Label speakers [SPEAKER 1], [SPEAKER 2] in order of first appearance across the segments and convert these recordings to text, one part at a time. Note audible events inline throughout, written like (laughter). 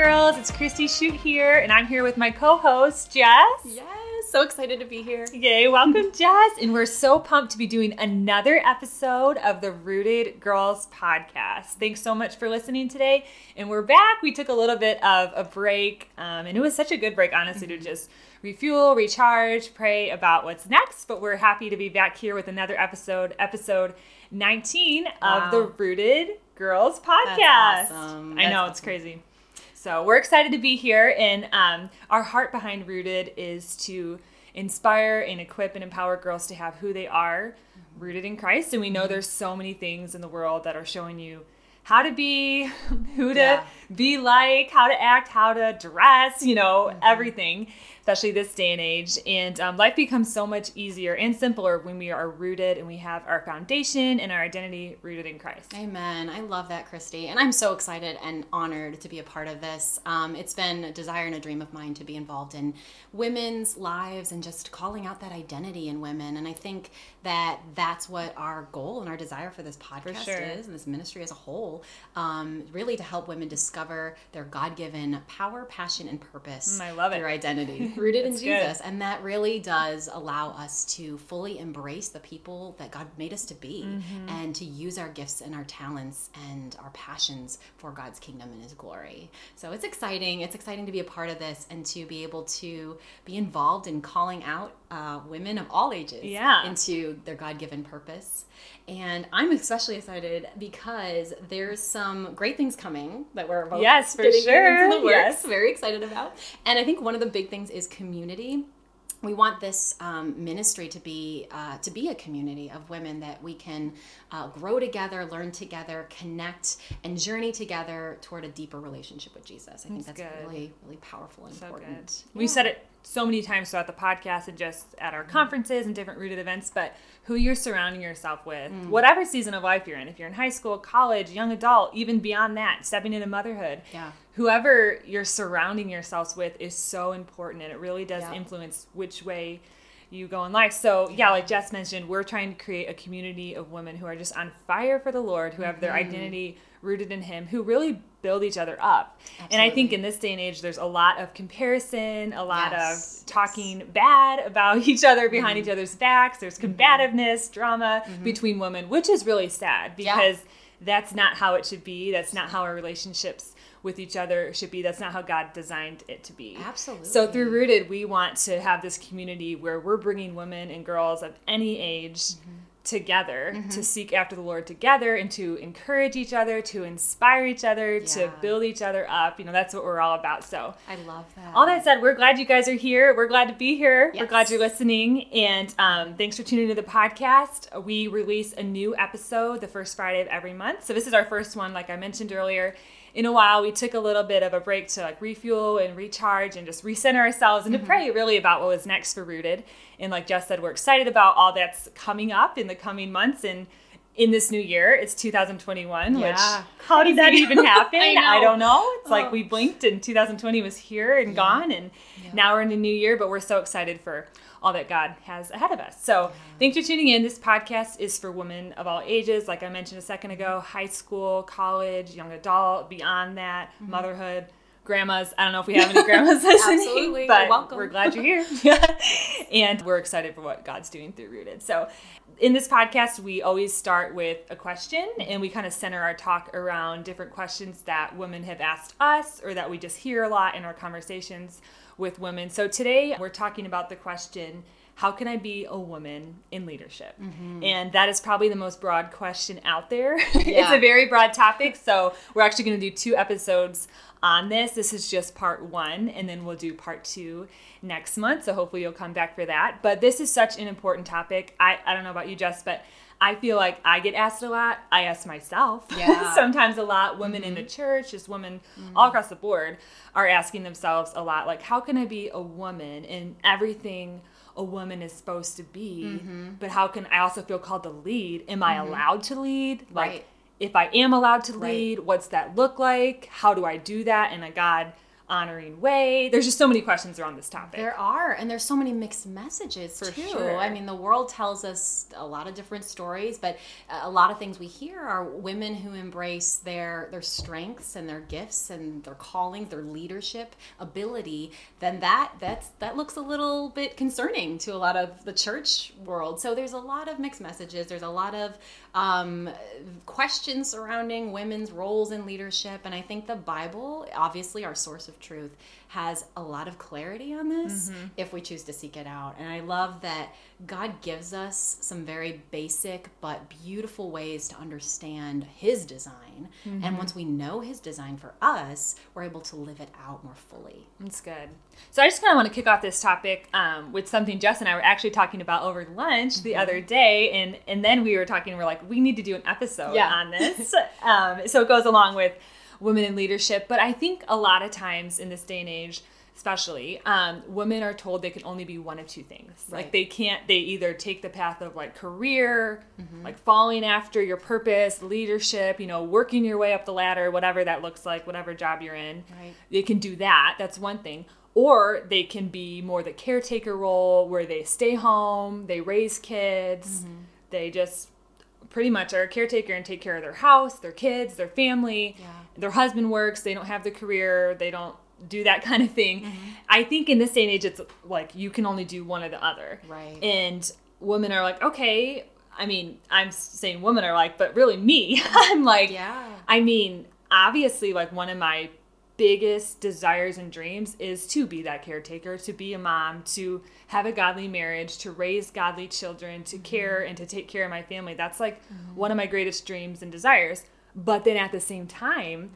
[SPEAKER 1] girls. It's Christy Shoot here, and I'm here with my co-host Jess.
[SPEAKER 2] Yes, so excited to be here.
[SPEAKER 1] Yay, welcome, (laughs) Jess. And we're so pumped to be doing another episode of the Rooted Girls podcast. Thanks so much for listening today. And we're back. We took a little bit of a break, um, and it was such a good break, honestly, to just refuel, recharge, pray about what's next. But we're happy to be back here with another episode, episode 19
[SPEAKER 2] Wow.
[SPEAKER 1] of the Rooted Girls podcast.
[SPEAKER 2] Awesome.
[SPEAKER 1] I
[SPEAKER 2] That's
[SPEAKER 1] know, it's crazy. So we're excited to be here, and um, our heart behind Rooted is to inspire and equip and empower girls to have who they are, rooted in Christ. And we know there's so many things in the world that are showing you how to be, (laughs) who to
[SPEAKER 2] Yeah.
[SPEAKER 1] be like, how to act, how to dress, you know,
[SPEAKER 2] Mm-hmm.
[SPEAKER 1] everything, especially this day and age. And um, life becomes so much easier and simpler when we are rooted and we have our foundation and our identity rooted in Christ.
[SPEAKER 2] Amen. I love that, Christy. And I'm so excited and honored to be a part of this. Um, it's been a desire and a dream of mine to be involved in women's lives and just calling out that identity in women. And I think that that's what our goal and our desire for this podcast
[SPEAKER 1] sure.
[SPEAKER 2] is, and this ministry as a whole, um, really to help women discover their God given power, passion, and purpose.
[SPEAKER 1] Mm, I love it.
[SPEAKER 2] Their identity (laughs) rooted in
[SPEAKER 1] That's good.
[SPEAKER 2] Jesus. And that really does allow us to fully embrace the people that God made us to be
[SPEAKER 1] Mm-hmm.
[SPEAKER 2] and to use our gifts and our talents and our passions for God's kingdom and His glory. So it's exciting. It's exciting to be a part of this and to be able to be involved in calling out uh, women of all ages
[SPEAKER 1] Yeah.
[SPEAKER 2] into their God given purpose. And I'm especially excited because there's some great things coming that we're both
[SPEAKER 1] Yes, for sure.
[SPEAKER 2] into the works.
[SPEAKER 1] Yes.
[SPEAKER 2] Very excited about. And I think one of the big things is community we want this um, ministry to be uh, to be a community of women that we can uh, grow together, learn together, connect, and journey together toward a deeper relationship with Jesus. I think
[SPEAKER 1] That's
[SPEAKER 2] that's really really powerful and
[SPEAKER 1] So
[SPEAKER 2] important.
[SPEAKER 1] good. We said it so many times throughout the podcast and just at our conferences and different rooted events, but who you're surrounding yourself with,
[SPEAKER 2] Mm.
[SPEAKER 1] whatever season of life you're in, if you're in high school, college, young adult, even beyond that, stepping into motherhood,
[SPEAKER 2] Yeah.
[SPEAKER 1] Whoever you're surrounding yourselves with is so important and it really does
[SPEAKER 2] Yeah.
[SPEAKER 1] influence which way you go in life. So, yeah, like Jess mentioned, we're trying to create a community of women who are just on fire for the Lord, who have their
[SPEAKER 2] Mm-hmm.
[SPEAKER 1] identity rooted in Him, who really build each other up. And I think in this day and age, there's a lot of comparison, a lot
[SPEAKER 2] Yes,
[SPEAKER 1] of talking bad about (laughs) each other behind
[SPEAKER 2] Mm-hmm.
[SPEAKER 1] each other's backs. There's combativeness, drama between women, which is really sad
[SPEAKER 2] Yeah.
[SPEAKER 1] because that's not how it should be. That's not how our relationships with each other should be. That's not how God designed it to be.
[SPEAKER 2] Absolutely.
[SPEAKER 1] So through Rooted, we want to have this community where we're bringing women and girls of any age
[SPEAKER 2] Mm-hmm.
[SPEAKER 1] together to seek after the Lord together and to encourage each other, to inspire each other, to build each other up. You know, that's what we're all about. So
[SPEAKER 2] I love that.
[SPEAKER 1] all that said, we're glad you guys are here. We're glad to be here. We're glad you're listening. And um, thanks for tuning into the podcast. We release a new episode the first Friday of every month. So this is our first one, like I mentioned earlier. In a while, we took a little bit of a break to like refuel and recharge and just recenter ourselves and to mm-hmm. pray really about what was next for Rooted. And like Jess said, we're excited about all that's coming up in the coming months and in this new year. It's 2021, which
[SPEAKER 2] Yeah.
[SPEAKER 1] how did that even (laughs) happen?
[SPEAKER 2] I know.
[SPEAKER 1] don't know. It's like
[SPEAKER 2] Oh.
[SPEAKER 1] we blinked and 2020 was here and gone and now we're in the new year but we're so excited for all that god has ahead of us. So thanks for tuning in. This podcast is for women of all ages. Like i mentioned a second ago high school college young adult beyond that
[SPEAKER 2] Mm-hmm.
[SPEAKER 1] motherhood grandmas. I don't know if we have any grandmas (laughs) listening
[SPEAKER 2] Absolutely.
[SPEAKER 1] but
[SPEAKER 2] You're welcome.
[SPEAKER 1] we're glad you're here. (laughs) (laughs) And we're excited for what god's doing through rooted. So in this podcast, we always start with a question and we kind of center our talk around different questions that women have asked us or that we just hear a lot in our conversations with women. So today we're talking about the question how can I be a woman in leadership? Mm-hmm. And that is probably the most broad question out there. (laughs) it's a very broad topic. So we're actually going to do two episodes on this. This is just part one, and then we'll do part two next month. So hopefully you'll come back for that. But this is such an important topic. I, I don't know about you, Jess, but I feel like I get asked a lot. I ask myself
[SPEAKER 2] Yeah. (laughs)
[SPEAKER 1] sometimes a lot. Women in the mm-hmm. church, just women mm-hmm. all across the board, are asking themselves a lot like, how can I be a woman in everything a woman is supposed to be? Mm-hmm. But how can I also feel called to lead? Am I allowed to lead? Like,
[SPEAKER 2] Right.
[SPEAKER 1] if I am allowed to
[SPEAKER 2] Right.
[SPEAKER 1] lead, what's that look like? How do I do that in a God honoring way? There's just so many questions around this topic.
[SPEAKER 2] There are, and there's so many mixed messages
[SPEAKER 1] For
[SPEAKER 2] too.
[SPEAKER 1] sure.
[SPEAKER 2] I mean, the world tells us a lot of different stories, but a lot of things we hear are women who embrace their their strengths and their gifts and their callings, their leadership ability. Then that that's that looks a little bit concerning to a lot of the church world. So there's a lot of mixed messages. There's a lot of um, questions surrounding women's roles in leadership, and I think the Bible, obviously our source of truth, has a lot of clarity on this if we choose to seek it out. And I love that God gives us some very basic but beautiful ways to understand His design. And once we know His design for us, we're able to live it out more fully.
[SPEAKER 1] That's good. So I just kind of want to kick off this topic um, with something Jess and I were actually talking about over lunch the other day, and and then we were talking. We're like, we need to do an episode
[SPEAKER 2] Yeah.
[SPEAKER 1] on (laughs) this. um, so it goes along with women in leadership, but I think a lot of times in this day and age. Especially, um, women are told they can only be one of two things. Like they can't. They either take the path of like career, like following after your purpose, leadership. You know, working your way up the ladder, whatever that looks like, whatever job you're in
[SPEAKER 2] Right.
[SPEAKER 1] they can do that that's one thing or they can be more the caretaker role where they stay home they raise kids they just pretty much are a caretaker and take care of their house their kids their family
[SPEAKER 2] Yeah.
[SPEAKER 1] their husband works they don't have the career they don't do that (laughs) kind of thing mm-hmm. i think in this day and age it's like you can only do one or the other
[SPEAKER 2] Right.
[SPEAKER 1] and women are like okay i mean i'm saying women are like but really me (laughs) i'm like
[SPEAKER 2] Yeah.
[SPEAKER 1] I mean, obviously, like one of my biggest desires and dreams is to be that caretaker, to be a mom, to have a godly marriage, to raise godly children, to mm-hmm. care and to take care of my family. That's like mm-hmm. one of my greatest dreams and desires. But then at the same time,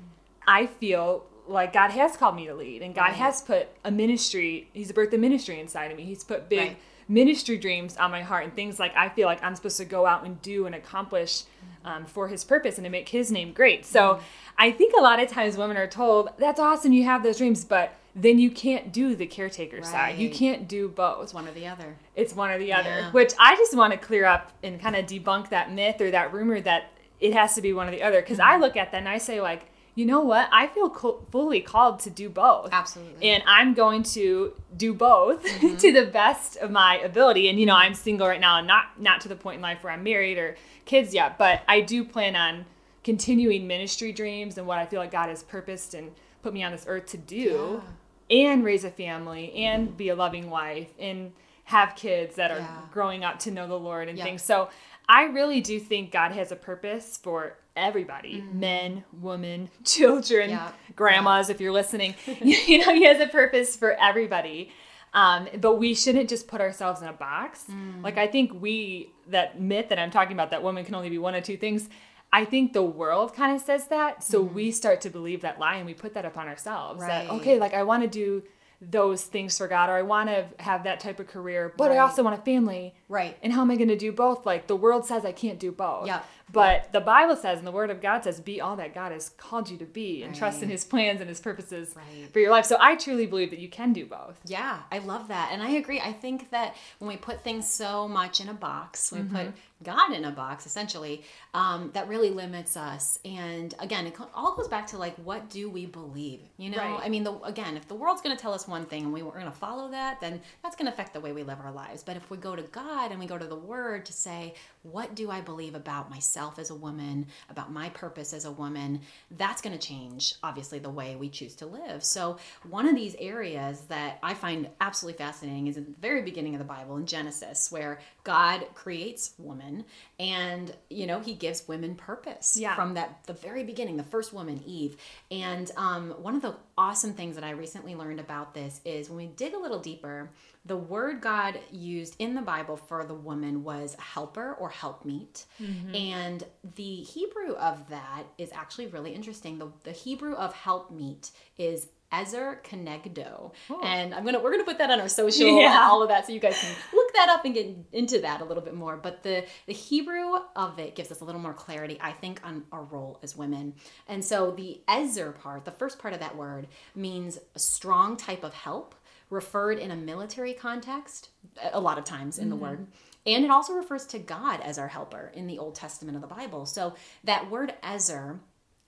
[SPEAKER 1] I feel like God has called me to lead and God
[SPEAKER 2] Right.
[SPEAKER 1] has put a ministry, He's a birthed a ministry inside of me. He's put big
[SPEAKER 2] Right.
[SPEAKER 1] ministry dreams on my heart and things like I feel like I'm supposed to go out and do and accomplish mm-hmm. um, for his purpose and to make his name great. So mm-hmm. I think a lot of times women are told, that's awesome, you have those dreams, but then you can't do the caretaker side. You can't do both.
[SPEAKER 2] It's one or the other.
[SPEAKER 1] It's one or the other, which I just want to clear up and kind of debunk that myth or that rumor that it has to be one or the other. Because mm-hmm. I look at that and I say, like, you know what? I feel co- fully called to do both.
[SPEAKER 2] Absolutely.
[SPEAKER 1] And I'm going to do both (laughs)
[SPEAKER 2] Mm-hmm.
[SPEAKER 1] to the best of my ability. And you know, I'm single right now and not not to the point in life where I'm married or kids yet, but I do plan on continuing ministry dreams and what I feel like God has purposed and put me on this earth to do and raise a family and be a loving wife and have kids that are
[SPEAKER 2] Yeah.
[SPEAKER 1] growing up to know the Lord and
[SPEAKER 2] Yeah.
[SPEAKER 1] things. So I really do think God has a purpose for everybody mm-hmm. men, women, (laughs) children,
[SPEAKER 2] Yeah.
[SPEAKER 1] grandmas, if you're listening. (laughs) (laughs) you know, He has a purpose for everybody. Um, but we shouldn't just put ourselves in a box. Mm. Like, I think we, that myth that I'm talking about, that women can only be one of two things, I think the world kind of says that. So mm-hmm. we start to believe that lie and we put that upon ourselves. That,
[SPEAKER 2] Right.
[SPEAKER 1] okay, like I want to do those things for God or I want to have that type of career, but I also want a family.
[SPEAKER 2] Right.
[SPEAKER 1] And how am I going to do both? Like the world says I can't do both.
[SPEAKER 2] Yeah.
[SPEAKER 1] But the Bible says and the word of God says be all that God has called you to be and trust in his plans and his purposes
[SPEAKER 2] Right.
[SPEAKER 1] for your life. So I truly believe that you can do both.
[SPEAKER 2] Yeah, I love that. And I agree. I think that when we put things so much in a box, we
[SPEAKER 1] Mm-hmm.
[SPEAKER 2] put God in a box, essentially, um, that really limits us. And again, it all goes back to like, what do we believe? You know,
[SPEAKER 1] Right.
[SPEAKER 2] I mean, the, again, if the world's going to tell us one thing and we, we're going to follow that, then that's going to affect the way we live our lives. But if we go to God and we go to the Word to say, what do I believe about myself as a woman, about my purpose as a woman, that's going to change, obviously, the way we choose to live. So, one of these areas that I find absolutely fascinating is in the very beginning of the Bible in Genesis, where God creates woman and, you know, he gives women purpose
[SPEAKER 1] Yeah.
[SPEAKER 2] from that, the very beginning, the first woman, Eve. And um, one of the awesome things that I recently learned about this is when we dig a little deeper, the word God used in the Bible for the woman was helper or helpmeet. Mm-hmm. And the Hebrew of that is actually really interesting. The, the Hebrew of helpmeet is Ezer Kenegdo. Oh. And I'm gonna we're gonna put that on our social (laughs) and all of that so you guys can look that up and get into that a little bit more. But the the Hebrew of it gives us a little more clarity, I think, on our role as women. And so the Ezer part, the first part of that word, means a strong type of help referred in a military context a lot of times in the mm-hmm. word. And it also refers to God as our helper in the Old Testament of the Bible. So that word Ezer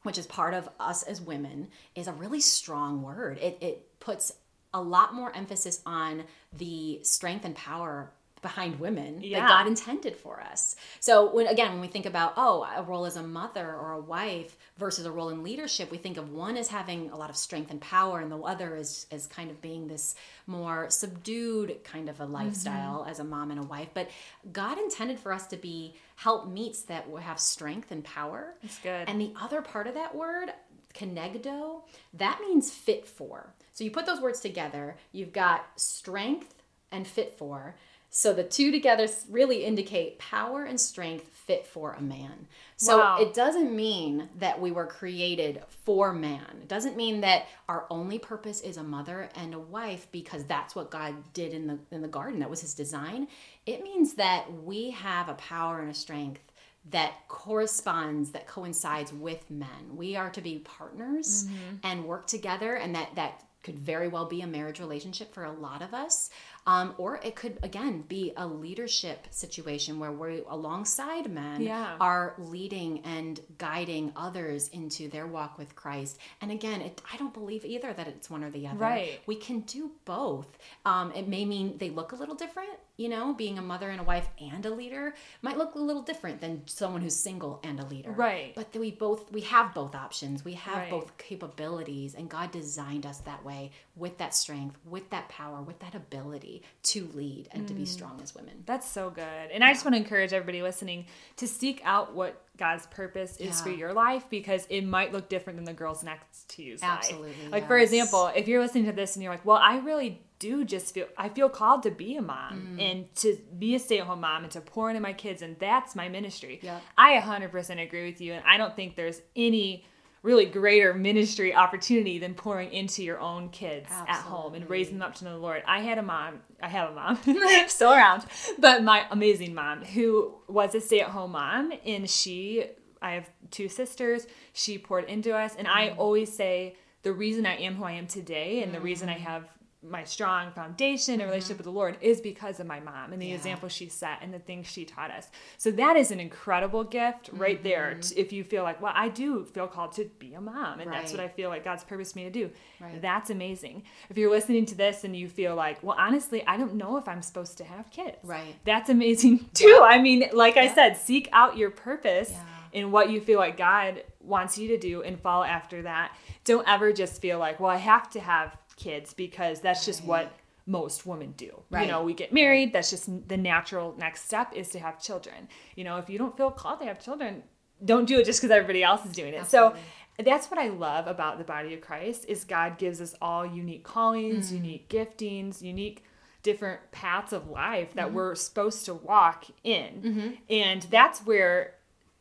[SPEAKER 2] which is part of us as women, is a really strong word. It, it puts a lot more emphasis on the strength and power behind women
[SPEAKER 1] Yeah.
[SPEAKER 2] that God intended for us. So when again, when we think about oh, a role as a mother or a wife versus a role in leadership, we think of one as having a lot of strength and power, and the other is as kind of being this more subdued kind of a mm-hmm. lifestyle as a mom and a wife. But God intended for us to be helpmeets that will have strength and power.
[SPEAKER 1] That's good.
[SPEAKER 2] And the other part of that word, kenegdo, that means fit for. So you put those words together, you've got strength and fit for. So the two together really indicate power and strength fit for a man. So
[SPEAKER 1] Wow.
[SPEAKER 2] it doesn't mean that we were created for man. It doesn't mean that our only purpose is a mother and a wife because that's what God did in the in the garden. That was his design. It means that we have a power and a strength that corresponds that coincides with men we are to be partners mm-hmm. and work together and that that could very well be a marriage relationship for a lot of us um, or it could again be a leadership situation where we alongside men
[SPEAKER 1] Yeah.
[SPEAKER 2] are leading and guiding others into their walk with christ and again it, i don't believe either that it's one or the other
[SPEAKER 1] Right.
[SPEAKER 2] we can do both um, it may mean they look a little different you know being a mother and a wife and a leader might look a little different than someone who's single and a leader
[SPEAKER 1] Right.
[SPEAKER 2] but we both we have both options we have
[SPEAKER 1] Right.
[SPEAKER 2] both capabilities and god designed us that way with that strength with that power with that ability to lead and to
[SPEAKER 1] Mm.
[SPEAKER 2] be strong as women
[SPEAKER 1] That's so good. And I just want to encourage everybody listening to seek out what God's purpose is
[SPEAKER 2] Yeah.
[SPEAKER 1] for your life because it might look different than the girls next to you's
[SPEAKER 2] Absolutely,
[SPEAKER 1] life. Like for example, if you're listening to this and you're like, "Well, I really do just feel I feel called to be a mom
[SPEAKER 2] Mm.
[SPEAKER 1] and to be a stay-at-home mom and to pour into my kids and that's my ministry."
[SPEAKER 2] Yep.
[SPEAKER 1] I 100% agree with you and I don't think there's any really greater ministry opportunity than pouring into your own kids at home and raising them up to know the Lord. I had a mom, I have a mom, (laughs) (laughs) still around, but my amazing mom who was a stay at home mom and she, I have two sisters, she poured into us. And I mm-hmm. always say the reason I am who I am today and the reason I mm-hmm. have my strong foundation and mm-hmm. relationship with the Lord is because of my mom and the
[SPEAKER 2] Yeah.
[SPEAKER 1] example she set and the things she taught us. So that is an incredible gift right there. Mm-hmm. t- If you feel like, well, I do feel called to be a mom, and that's what I feel like God's purposed me to do.
[SPEAKER 2] Right.
[SPEAKER 1] That's amazing. If you're listening to this and you feel like, well, honestly, I don't know if I'm supposed to have kids.
[SPEAKER 2] Right.
[SPEAKER 1] That's amazing too. I mean, like I said, seek out your purpose
[SPEAKER 2] Yeah.
[SPEAKER 1] in what you feel like God wants you to do and follow after that. Don't ever just feel like, well, I have to have kids because that's just what most women do. You know, we get married, that's just the natural next step is to have children. You know, if you don't feel called to have children, don't do it just because everybody else is doing it.
[SPEAKER 2] Absolutely.
[SPEAKER 1] So that's what I love about the body of Christ is God gives us all unique callings,
[SPEAKER 2] Mm-hmm.
[SPEAKER 1] unique giftings, unique different paths of life that
[SPEAKER 2] Mm-hmm.
[SPEAKER 1] we're supposed to walk in. And that's where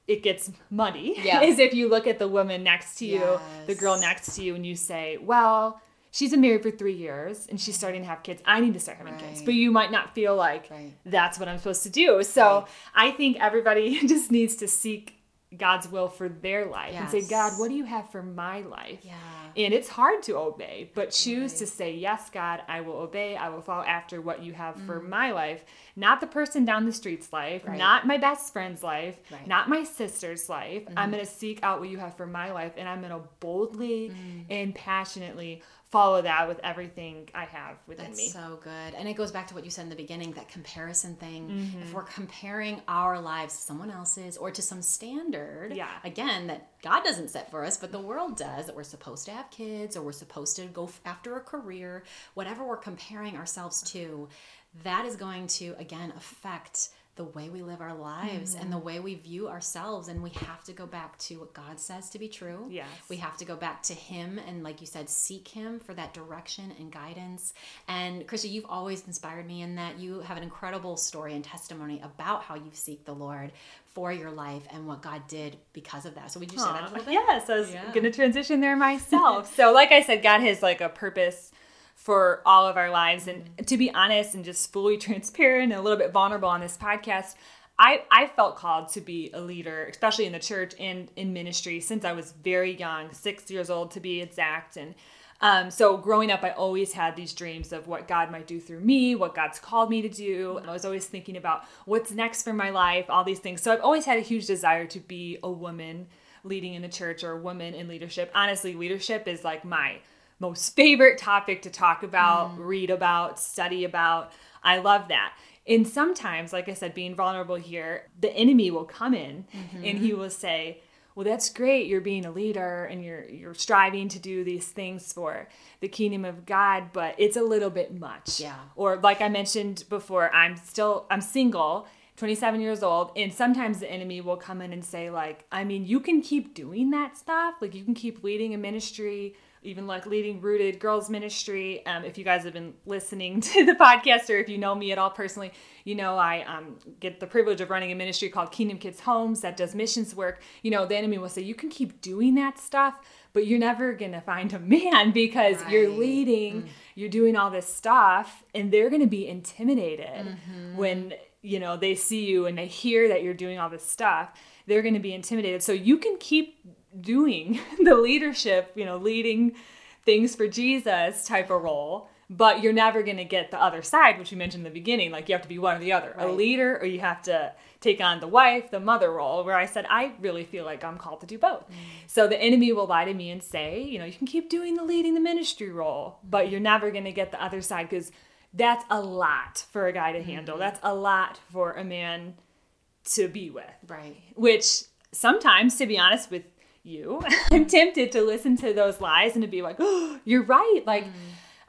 [SPEAKER 1] it gets muddy
[SPEAKER 2] Yeah. (laughs)
[SPEAKER 1] is if you look at the woman next to you, the girl next to you, and you say, well, she's been married for three years and she's starting to have kids. I need to start having kids. But you might not feel like
[SPEAKER 2] Right.
[SPEAKER 1] that's what I'm supposed to do. So I think everybody (laughs) just needs to seek God's will for their life and say, God, what do you have for my life?
[SPEAKER 2] Yeah.
[SPEAKER 1] And it's hard to obey, but choose to say, Yes, God, I will obey. I will follow after what you have for my life. Not the person down the street's life,
[SPEAKER 2] Mm. Right.
[SPEAKER 1] not my best friend's life,
[SPEAKER 2] Right. Mm-hmm.
[SPEAKER 1] not my sister's life. I'm going to seek out what you have for my life, and I'm going to boldly
[SPEAKER 2] Mm.
[SPEAKER 1] and passionately follow that with everything I have within me.
[SPEAKER 2] That's
[SPEAKER 1] me.
[SPEAKER 2] so good. And it goes back to what you said in the beginning that comparison thing.
[SPEAKER 1] Mm-hmm.
[SPEAKER 2] If we're comparing our lives to someone else's or to some standard,
[SPEAKER 1] Yeah.
[SPEAKER 2] again, that God doesn't set for us, but the world does, that we're supposed to have kids or we're supposed to go after a career, whatever we're comparing ourselves to, that is going to, again, affect the way we live our lives and the
[SPEAKER 1] Mm-hmm.
[SPEAKER 2] way we view ourselves. And we have to go back to what God says to be true.
[SPEAKER 1] Yes.
[SPEAKER 2] We have to go back to him and like you said seek him for that direction and guidance and Christy you've always inspired me in that you have an incredible story and testimony about how you seek the Lord for your life and what God did because of that so would you say that a little bit
[SPEAKER 1] Yes, I was
[SPEAKER 2] Yeah.
[SPEAKER 1] going to transition there myself. so, like I said, God has like a purpose for all of our lives. And to be honest and just fully (laughs) transparent and a little bit vulnerable on this podcast, I, I felt called to be a leader, especially in the church and in ministry since I was very young, six years old to be exact. And um, so growing up, I always had these dreams of what God might do through me, what God's called me to do. I was always thinking about what's next for my life, all these things. So I've always had a huge desire to be a woman leading in the church or a woman in leadership. Honestly, leadership is like my most favorite topic to talk about, mm. read about, study about. I love that. And sometimes, like I said, being vulnerable here, the enemy will come in mm-hmm. and he will say, well that's great you're being a leader and you're you're striving to do these things for the kingdom of god but it's a little bit much
[SPEAKER 2] yeah
[SPEAKER 1] or like i mentioned before i'm still i'm single 27 years old and sometimes the enemy will come in and say like i mean you can keep doing that stuff like you can keep leading a ministry even like leading rooted girls ministry um, if you guys have been listening (laughs) to the podcast or if you know me at all personally you know i um, get the privilege of running a ministry called kingdom kids homes that does missions work you know the enemy will say you can keep doing that stuff but you're never gonna find a man (laughs) because right. you're leading mm. you're doing all this stuff and they're gonna be intimidated mm-hmm. when you know they see you and they hear that you're doing all this stuff they're going to be intimidated so you can keep doing (laughs) the leadership, you know, leading things for Jesus type of role, but you're never going to get the other side, which we mentioned in the beginning. Like you have to be one or the other, right. a leader, or you have to take on the wife, the mother role. Where I said, I really feel like I'm called to do both. Mm. So the enemy will lie to me and say, you know, you can keep doing the leading the ministry role, but you're never going to get the other side because that's a lot for a guy to handle. Mm-hmm. That's a lot for a man to be with.
[SPEAKER 2] Right.
[SPEAKER 1] Which sometimes, to be honest with you. (laughs) I'm tempted to listen to those lies and to be like, oh, (gasps) you're right. Like, mm.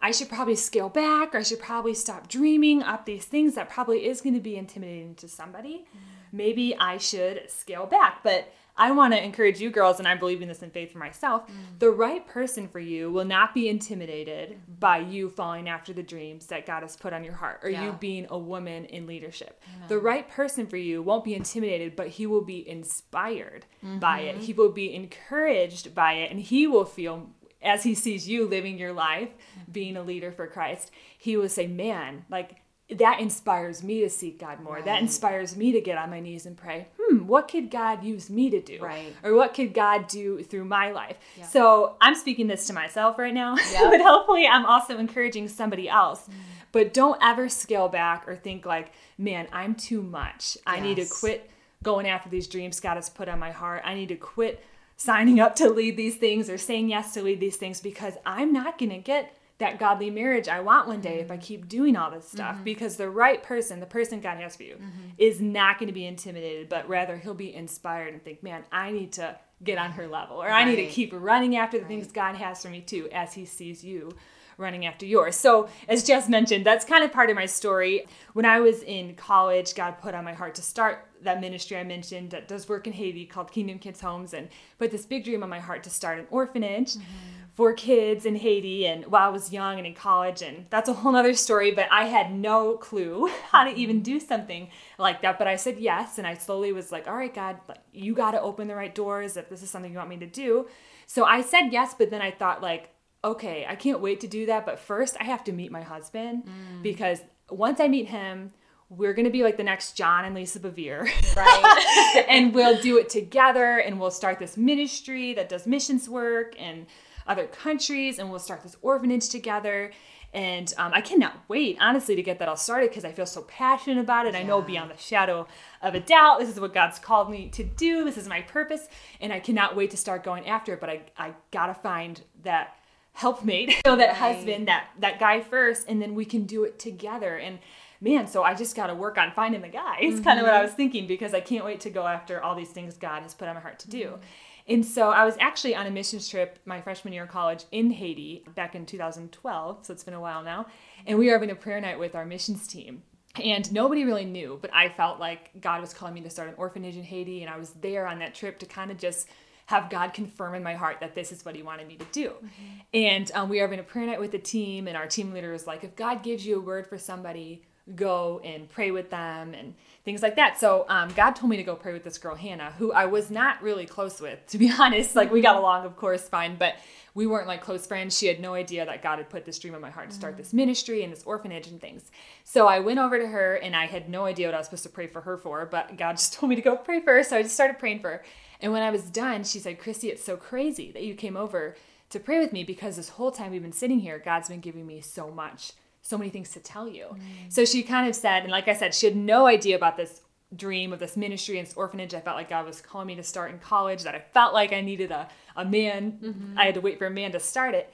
[SPEAKER 1] I should probably scale back I should probably stop dreaming up these things that probably is going to be intimidating to somebody. Mm. Maybe I should scale back. But I want to encourage you girls, and I'm believing this in faith for myself. Mm. The right person for you will not be intimidated by you falling after the dreams that God has put on your heart or yeah. you being a woman in leadership. Amen. The right person for you won't be intimidated, but he will be inspired mm-hmm. by it. Mm-hmm. He will be encouraged by it, and he will feel as he sees you living your life, mm-hmm. being a leader for Christ, he will say, Man, like that inspires me to seek God more. Right. That inspires me to get on my knees and pray, hmm, what could God use me to do?
[SPEAKER 2] Right.
[SPEAKER 1] Or what could God do through my life? Yep. So I'm speaking this to myself right now, (laughs) yep. but hopefully I'm also encouraging somebody else. Mm. But don't ever scale back or think like, man, I'm too much. Yes. I need to quit going after these dreams God has put on my heart. I need to quit signing up to lead these things or saying yes to lead these things because I'm not going to get that godly marriage I want one day if I mm-hmm. keep doing all this stuff mm-hmm. because the right person, the person God has for you, mm-hmm. is not going to be intimidated, but rather he'll be inspired and think, man, I need to get on her level or right. I need to keep running after the right. things God has for me too as he sees you running after yours. So, as Jess mentioned, that's kind of part of my story. When I was in college, God put on my heart to start that ministry I mentioned that does work in Haiti called Kingdom Kids Homes and put this big dream on my heart to start an orphanage. Mm-hmm for kids in Haiti and while I was young and in college and that's a whole nother story but I had no clue (laughs) how to even do something like that but I said yes and I slowly was like all right God like you got to open the right doors if this is something you want me to do so I said yes but then I thought like okay I can't wait to do that but first I have to meet my husband mm. because once I meet him we're gonna be like the next John and Lisa Bevere. Right. (laughs) and we'll do it together and we'll start this ministry that does missions work and other countries and we'll start this orphanage together. And um, I cannot wait, honestly, to get that all started because I feel so passionate about it. Yeah. I know beyond the shadow of a doubt, this is what God's called me to do. This is my purpose. And I cannot wait to start going after it. But I, I got to find that helpmate, (laughs) you know, that right. husband, that, that guy first, and then we can do it together. And man, so I just got to work on finding the guy. It's mm-hmm. kind of what I was thinking because I can't wait to go after all these things God has put on my heart to do. Mm-hmm. And so I was actually on a missions trip my freshman year of college in Haiti back in 2012, so it's been a while now. And we were having a prayer night with our missions team. And nobody really knew, but I felt like God was calling me to start an orphanage in Haiti. And I was there on that trip to kind of just have God confirm in my heart that this is what He wanted me to do. Mm-hmm. And um, we were having a prayer night with the team, and our team leader was like, if God gives you a word for somebody, go and pray with them and things like that. So um, God told me to go pray with this girl Hannah, who I was not really close with, to be (laughs) honest. Like we got along, of course, fine, but we weren't like close friends. She had no idea that God had put this dream in my heart to start this mm-hmm. ministry and this orphanage and things. So I went over to her and I had no idea what I was supposed to pray for her for, but God just (laughs) told me to go pray for her. So I just started praying for her. And when I was done, she said, Christy, it's so crazy that you came over to pray with me because this whole time we've been sitting here, God's been giving me so much so many things to tell you. Mm. So she kind of said, and like I said, she had no idea about this dream of this ministry and this orphanage I felt like God was calling me to start in college, that I felt like I needed a, a man. Mm-hmm. I had to wait for a man to start it.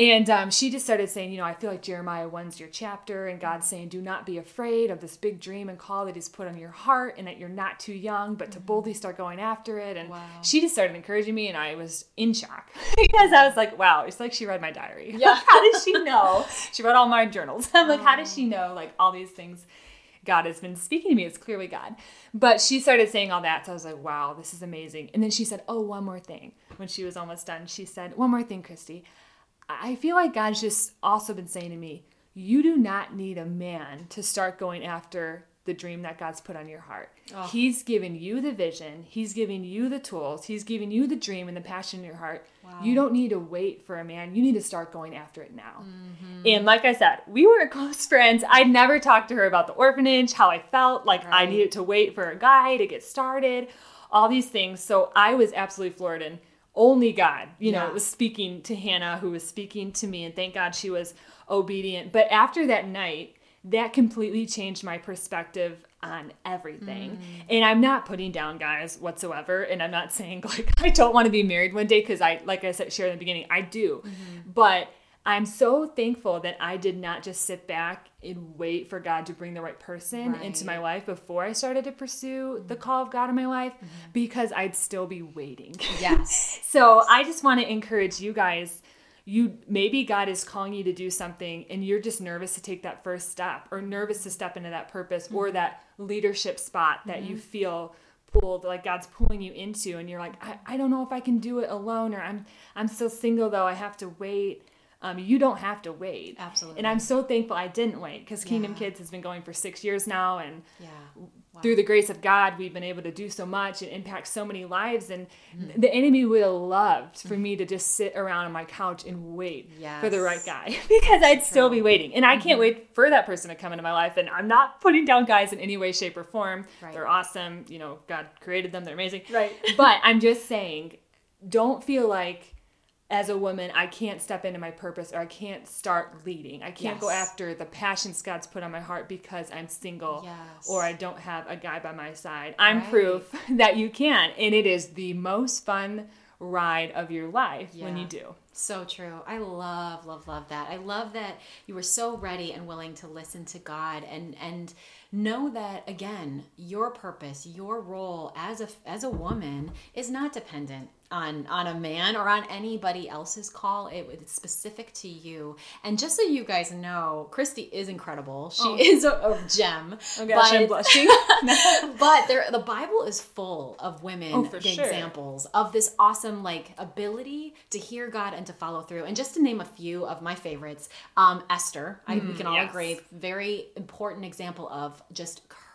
[SPEAKER 1] And um, she just started saying, you know, I feel like Jeremiah 1's your chapter, and God's saying, do not be afraid of this big dream and call that He's put on your heart, and that you're not too young, but to mm-hmm. boldly start going after it. And wow. she just started encouraging me, and I was in shock (laughs) because I was like, wow, it's like she read my diary. (laughs) Yeah. how does she know? (laughs) she read all my journals. I'm like, how does she know, like, all these things? God has been speaking to me. It's clearly God. But she started saying all that. So I was like, wow, this is amazing. And then she said, oh, one more thing. When she was almost done, she said, one more thing, Christy. I feel like God's just also been saying to me, you do not need a man to start going after the dream that God's put on your heart. Oh. He's given you the vision, He's giving you the tools, He's giving you the dream and the passion in your heart. Wow. You don't need to wait for a man. You need to start going after it now. Mm-hmm. And like I said, we were (laughs) close friends. I'd never talked to her about the orphanage, how I felt like right. I needed to wait for a guy to get started, all these things. So I was absolutely floored and only God, you know, yeah. was speaking to Hannah, who was speaking to me, and thank God she was obedient. But after that night, that completely changed my perspective on everything. Mm. And I'm not putting down guys whatsoever. And I'm not (laughs) saying like (laughs) I don't want to be married one day because I, like I said, shared in the beginning, I do. Mm-hmm. But I'm so thankful that I did not just sit back and wait for God to bring the right person right. into my life before I started to pursue the call of God in my life mm-hmm. because I'd still be waiting.
[SPEAKER 2] Yes. (laughs)
[SPEAKER 1] so
[SPEAKER 2] yes.
[SPEAKER 1] I just want to encourage you guys you maybe God is calling you to do something and you're just nervous to take that first step or nervous to step into that purpose mm-hmm. or that leadership spot that mm-hmm. you feel pulled like God's pulling you into and you're like I, I don't know if I can do it alone or I'm I'm still single though I have to wait um, you don't have to wait.
[SPEAKER 2] Absolutely.
[SPEAKER 1] And I'm so thankful I didn't wait because Kingdom yeah. Kids has been going for six years now. And
[SPEAKER 2] yeah.
[SPEAKER 1] wow. through the grace of God, we've been able to do so much and impact so many lives. And mm-hmm. the enemy would have loved for me to just sit around on my couch and wait yes. for the right guy (laughs) because I'd True. still be waiting. And I can't mm-hmm. wait for that person to come into my life. And I'm not putting down guys in any way, shape, or form. Right. They're awesome. You know, God created them, they're amazing.
[SPEAKER 2] Right.
[SPEAKER 1] but I'm just saying, don't feel like as a woman, I can't step into my purpose or I can't start leading. I can't yes. go after the passions God's put on my heart because I'm single yes. or I don't have a guy by my side. I'm right. proof (laughs) that you can. And it is the most fun ride of your life yeah. when you do.
[SPEAKER 2] So true. I love, love, love that. I love that you were so ready and willing to listen to God and and know that again, your purpose, your role as a as a woman is not dependent on on a man or on anybody else's call. It, it's specific to you. And just so you guys know, Christy is incredible. She oh. is a, a, gem.
[SPEAKER 1] Oh gosh, but, I'm blushing. (laughs) (laughs)
[SPEAKER 2] but there, the Bible is full of women oh, examples sure. of this awesome like ability to hear God and to follow through. And just to name a few of my favorites, um, Esther. I, we can all yes. agree, very important example of just courage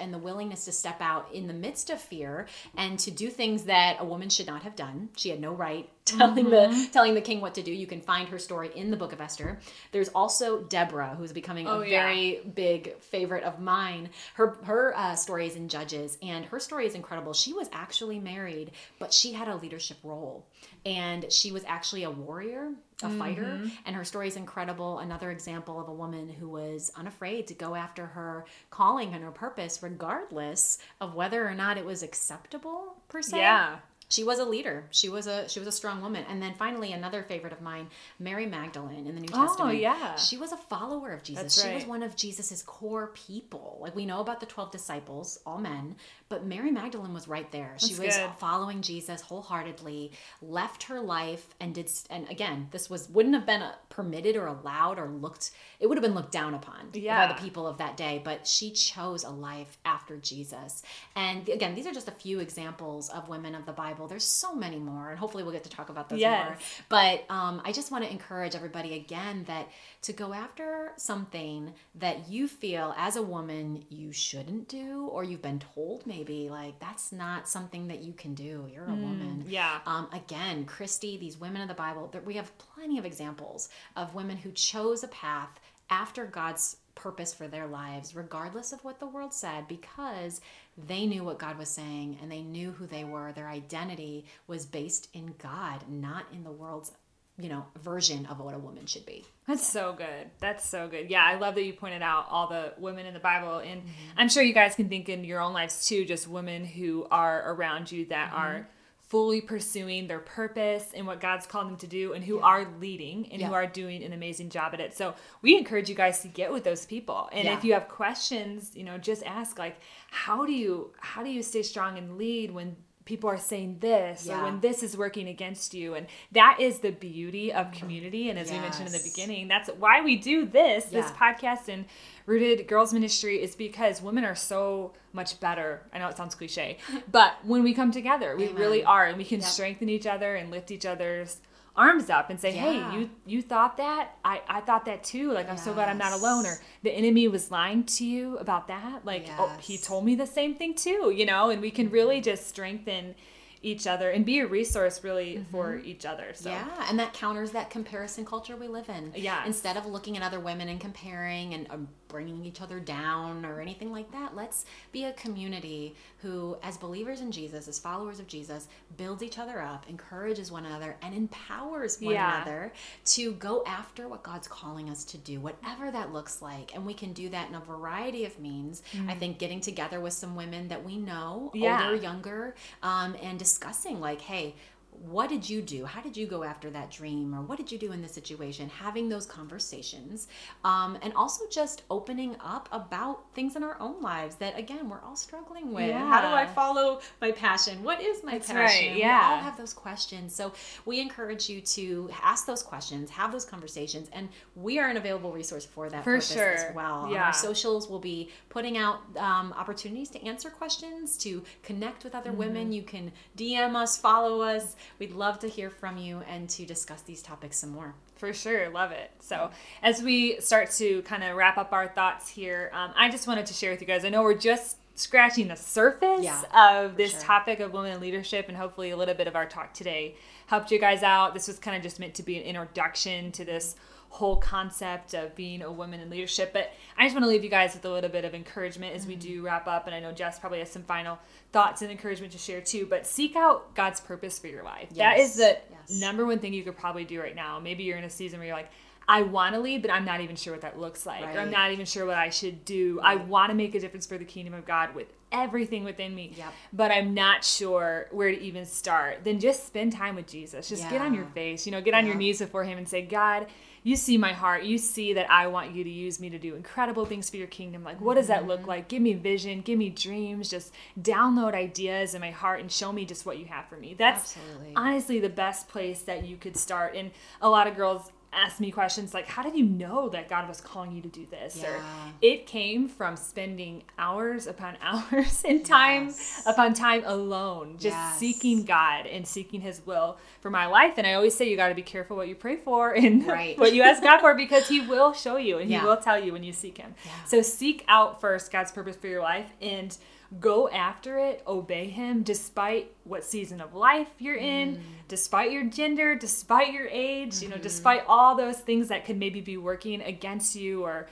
[SPEAKER 2] and the willingness to step out in the midst of fear and to do things that a woman should not have done. She had no right (laughs) telling mm-hmm. the telling the king what to do. You can find her story in the book of Esther. There's also Deborah, who's becoming oh, a yeah. very big favorite of mine. Her her uh, story is in Judges, and her story is incredible. She was actually married, but she had a leadership role, and she was actually a warrior a mm-hmm. fighter and her story is incredible. Another example of a woman who was unafraid to go after her calling and her purpose regardless of whether or not it was acceptable per se.
[SPEAKER 1] Yeah
[SPEAKER 2] she was a leader. She was a she was a strong woman. And then finally, another favorite of mine, Mary Magdalene in the New oh, Testament.
[SPEAKER 1] Oh yeah,
[SPEAKER 2] she was a follower of Jesus. That's she right. was one of Jesus's core people. Like we know about the twelve disciples, all men, but Mary Magdalene was right there. That's she was good. following Jesus wholeheartedly. Left her life and did. And again, this was wouldn't have been a, permitted or allowed or looked. It would have been looked down upon yeah. by the people of that day. But she chose a life after Jesus. And again, these are just a few examples of women of the Bible. There's so many more, and hopefully we'll get to talk about those yes. more. But um, I just want to encourage everybody again that to go after something that you feel as a woman you shouldn't do, or you've been told maybe like that's not something that you can do. You're a mm, woman.
[SPEAKER 1] Yeah.
[SPEAKER 2] Um, again, Christy, these women of the Bible, that we have plenty of examples of women who chose a path after God's purpose for their lives, regardless of what the world said, because they knew what God was saying and they knew who they were. Their identity was based in God, not in the world's you know version of what a woman should be
[SPEAKER 1] that's so good that's so good yeah i love that you pointed out all the women in the bible and mm-hmm. i'm sure you guys can think in your own lives too just women who are around you that mm-hmm. are fully pursuing their purpose and what God's called them to do and who yeah. are leading and yeah. who are doing an amazing job at it. So we encourage you guys to get with those people. And yeah. if you have questions, you know, just ask like how do you how do you stay strong and lead when people are saying this yeah. or when this is working against you and that is the beauty of community and as yes. we mentioned in the beginning that's why we do this yeah. this podcast and rooted girls ministry is because women are so much better i know it sounds cliche (laughs) but when we come together we Amen. really are and we can yep. strengthen each other and lift each other's arms up and say, yeah. "Hey, you you thought that? I I thought that too. Like I'm so glad I'm not alone." Or the enemy was lying to you about that. Like, yes. oh, he told me the same thing too. You know, and we can really mm-hmm. just strengthen each other and be a resource really mm-hmm. for each other. So
[SPEAKER 2] yeah, and that counters that comparison culture we live in.
[SPEAKER 1] Yeah,
[SPEAKER 2] instead of looking at other women and comparing and um, bringing each other down or anything like that, let's be a community who, as believers in Jesus, as followers of Jesus, builds each other up, encourages one another, and empowers one yeah. another to go after what God's calling us to do, whatever that looks like. And we can do that in a variety of means. Mm-hmm. I think getting together with some women that we know, yeah. older, younger, um, and discussing like, hey, what did you do? How did you go after that dream? Or what did you do in this situation? Having those conversations. Um, and also just opening up about things in our own lives that, again, we're all struggling with. Yeah. How do I follow my passion? What is my That's passion? Right. Yeah. We all have those questions. So we encourage you to ask those questions, have those conversations, and we are an available resource for that for sure. as well. Yeah. our socials will be putting out um, opportunities to answer questions, to connect with other mm-hmm. women. You can DM us, follow us. We'd love to hear from you and to discuss these topics some more.
[SPEAKER 1] For sure, love it. So, as we start to kind of wrap up our thoughts here, um, I just wanted to share with you guys. I know we're just scratching the surface yeah, of this sure. topic of women in leadership, and hopefully, a little bit of our talk today helped you guys out. This was kind of just meant to be an introduction to this whole concept of being a woman in leadership. But I just want to leave you guys with a little bit of encouragement as we mm-hmm. do wrap up. And I know Jess probably has some final thoughts and encouragement to share too. But seek out God's purpose for your life. Yes. That is the yes. number one thing you could probably do right now. Maybe you're in a season where you're like, I want to lead, but I'm not even sure what that looks like. Right. Or I'm not even sure what I should do. Right. I want to make a difference for the kingdom of God with everything within me, yep. but I'm not sure where to even start. Then just spend time with Jesus. Just yeah. get on your face, you know, get on your knees before Him and say, God, you see my heart. You see that I want you to use me to do incredible things for your kingdom. Like, what does that look mm-hmm. like? Give me vision, give me dreams, just download ideas in my heart and show me just what you have for me. That's Absolutely. honestly the best place that you could start. And a lot of girls ask me questions like how did you know that god was calling you to do this yeah. or it came from spending hours upon (laughs) hours in time yes. upon time alone just yes. seeking god and seeking his will for my life and i always say you got to be careful what you pray for (laughs) and right. what you ask god for (laughs) because he will show you and yeah. he will tell you when you seek him yeah. so seek out first god's purpose for your life and go after it, obey him despite what season of life you're in, mm. despite your gender, despite your age, mm-hmm. you know, mm-hmm. despite all those things that could maybe be working against you or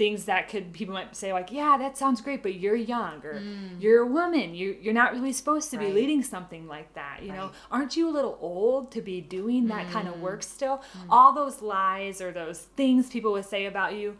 [SPEAKER 1] things that could people might say like yeah that sounds great but you're young or mm. you're a woman you, you're not really supposed to right. be leading something like that you right. know aren't you a little old to be doing that mm. kind of work still mm. all those lies or those things people would say about you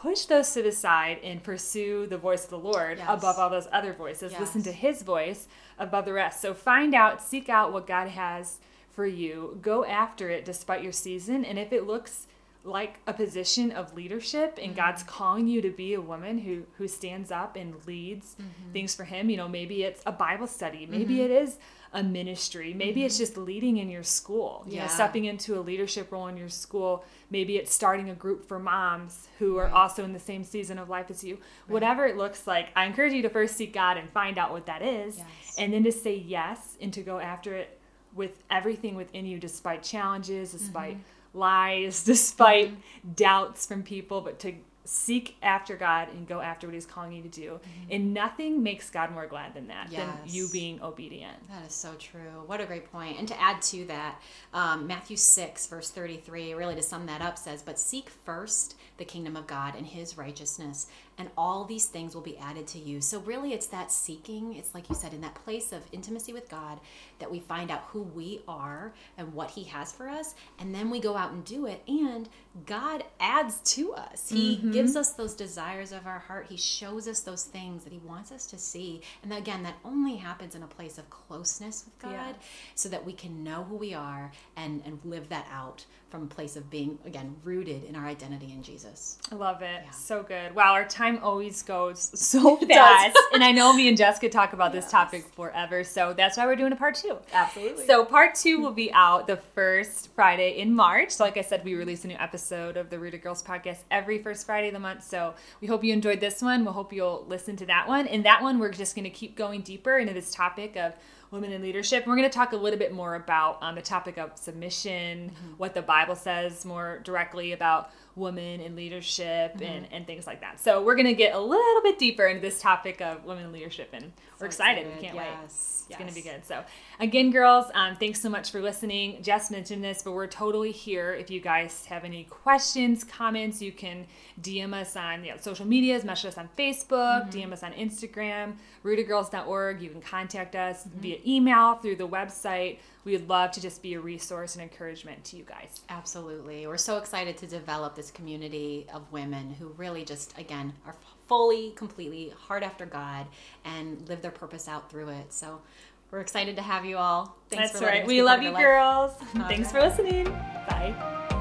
[SPEAKER 1] push those to the side and pursue the voice of the Lord yes. above all those other voices. Yes. Listen to his voice above the rest. So find out, seek out what God has for you. Go after it despite your season. And if it looks like a position of leadership and mm-hmm. God's calling you to be a woman who who stands up and leads mm-hmm. things for him, you know, maybe it's a Bible study, maybe mm-hmm. it is a ministry. Maybe mm-hmm. it's just leading in your school, you yeah. know, stepping into a leadership role in your school. Maybe it's starting a group for moms who are also in the same season of life as you. Right. Whatever it looks like, I encourage you to first seek God and find out what that is, yes. and then to say yes and to go after it with everything within you, despite challenges, despite mm-hmm. lies, (laughs) despite mm-hmm. doubts from people, but to seek after God and go after what He's calling you to do. Mm-hmm. And nothing makes God more glad than that, yes. than you being obedient.
[SPEAKER 2] That is so true. What a great point. And to add to that, um, Matthew 6, verse 33, really to sum that up, says, But seek first the kingdom of God and His righteousness, and all these things will be added to you. So, really, it's that seeking. It's like you said, in that place of intimacy with God that we find out who we are and what He has for us. And then we go out and do it. And God adds to us. He mm-hmm. gives us those desires of our heart. He shows us those things that He wants us to see. And again, that only happens in a place of closeness with God yeah. so that we can know who we are and, and live that out from a place of being, again, rooted in our identity in Jesus.
[SPEAKER 1] I love it. Yeah. So good. Wow, our time always goes (laughs) so fast. and I know me and Jessica talk about yes. this topic forever. So that's why we're doing a part two.
[SPEAKER 2] Absolutely.
[SPEAKER 1] So part two will be out the first Friday in March. So, like I said, we release a new episode of the Rooted Girls podcast every first Friday of the month. So we hope you enjoyed this one. We hope you'll listen to that one. In that one, we're just going to keep going deeper into this topic of women in leadership. And we're going to talk a little bit more about um, the topic of submission, mm-hmm. what the Bible says more directly about women in leadership mm-hmm. and, and things like that. So we're going to get a little bit deeper into this topic of women in leadership, and we're excited. We can't yes. wait. It's yes. going to be good. So again, girls, um, thanks so much for listening. Jess mentioned this, but we're totally here. If you guys have any questions, comments, you can DM us on you know, social medias, message us on Facebook, mm-hmm. DM us on Instagram, rootedgirls.org. You can contact us mm-hmm. via email through the website we would love to just be a resource and encouragement to you guys.
[SPEAKER 2] Absolutely. We're so excited to develop this community of women who really just, again, are fully, completely hard after God and live their purpose out through it. So we're excited to have you all.
[SPEAKER 1] Thanks for listening. That's right. We love you, girls. (laughs) Thanks for listening. Bye.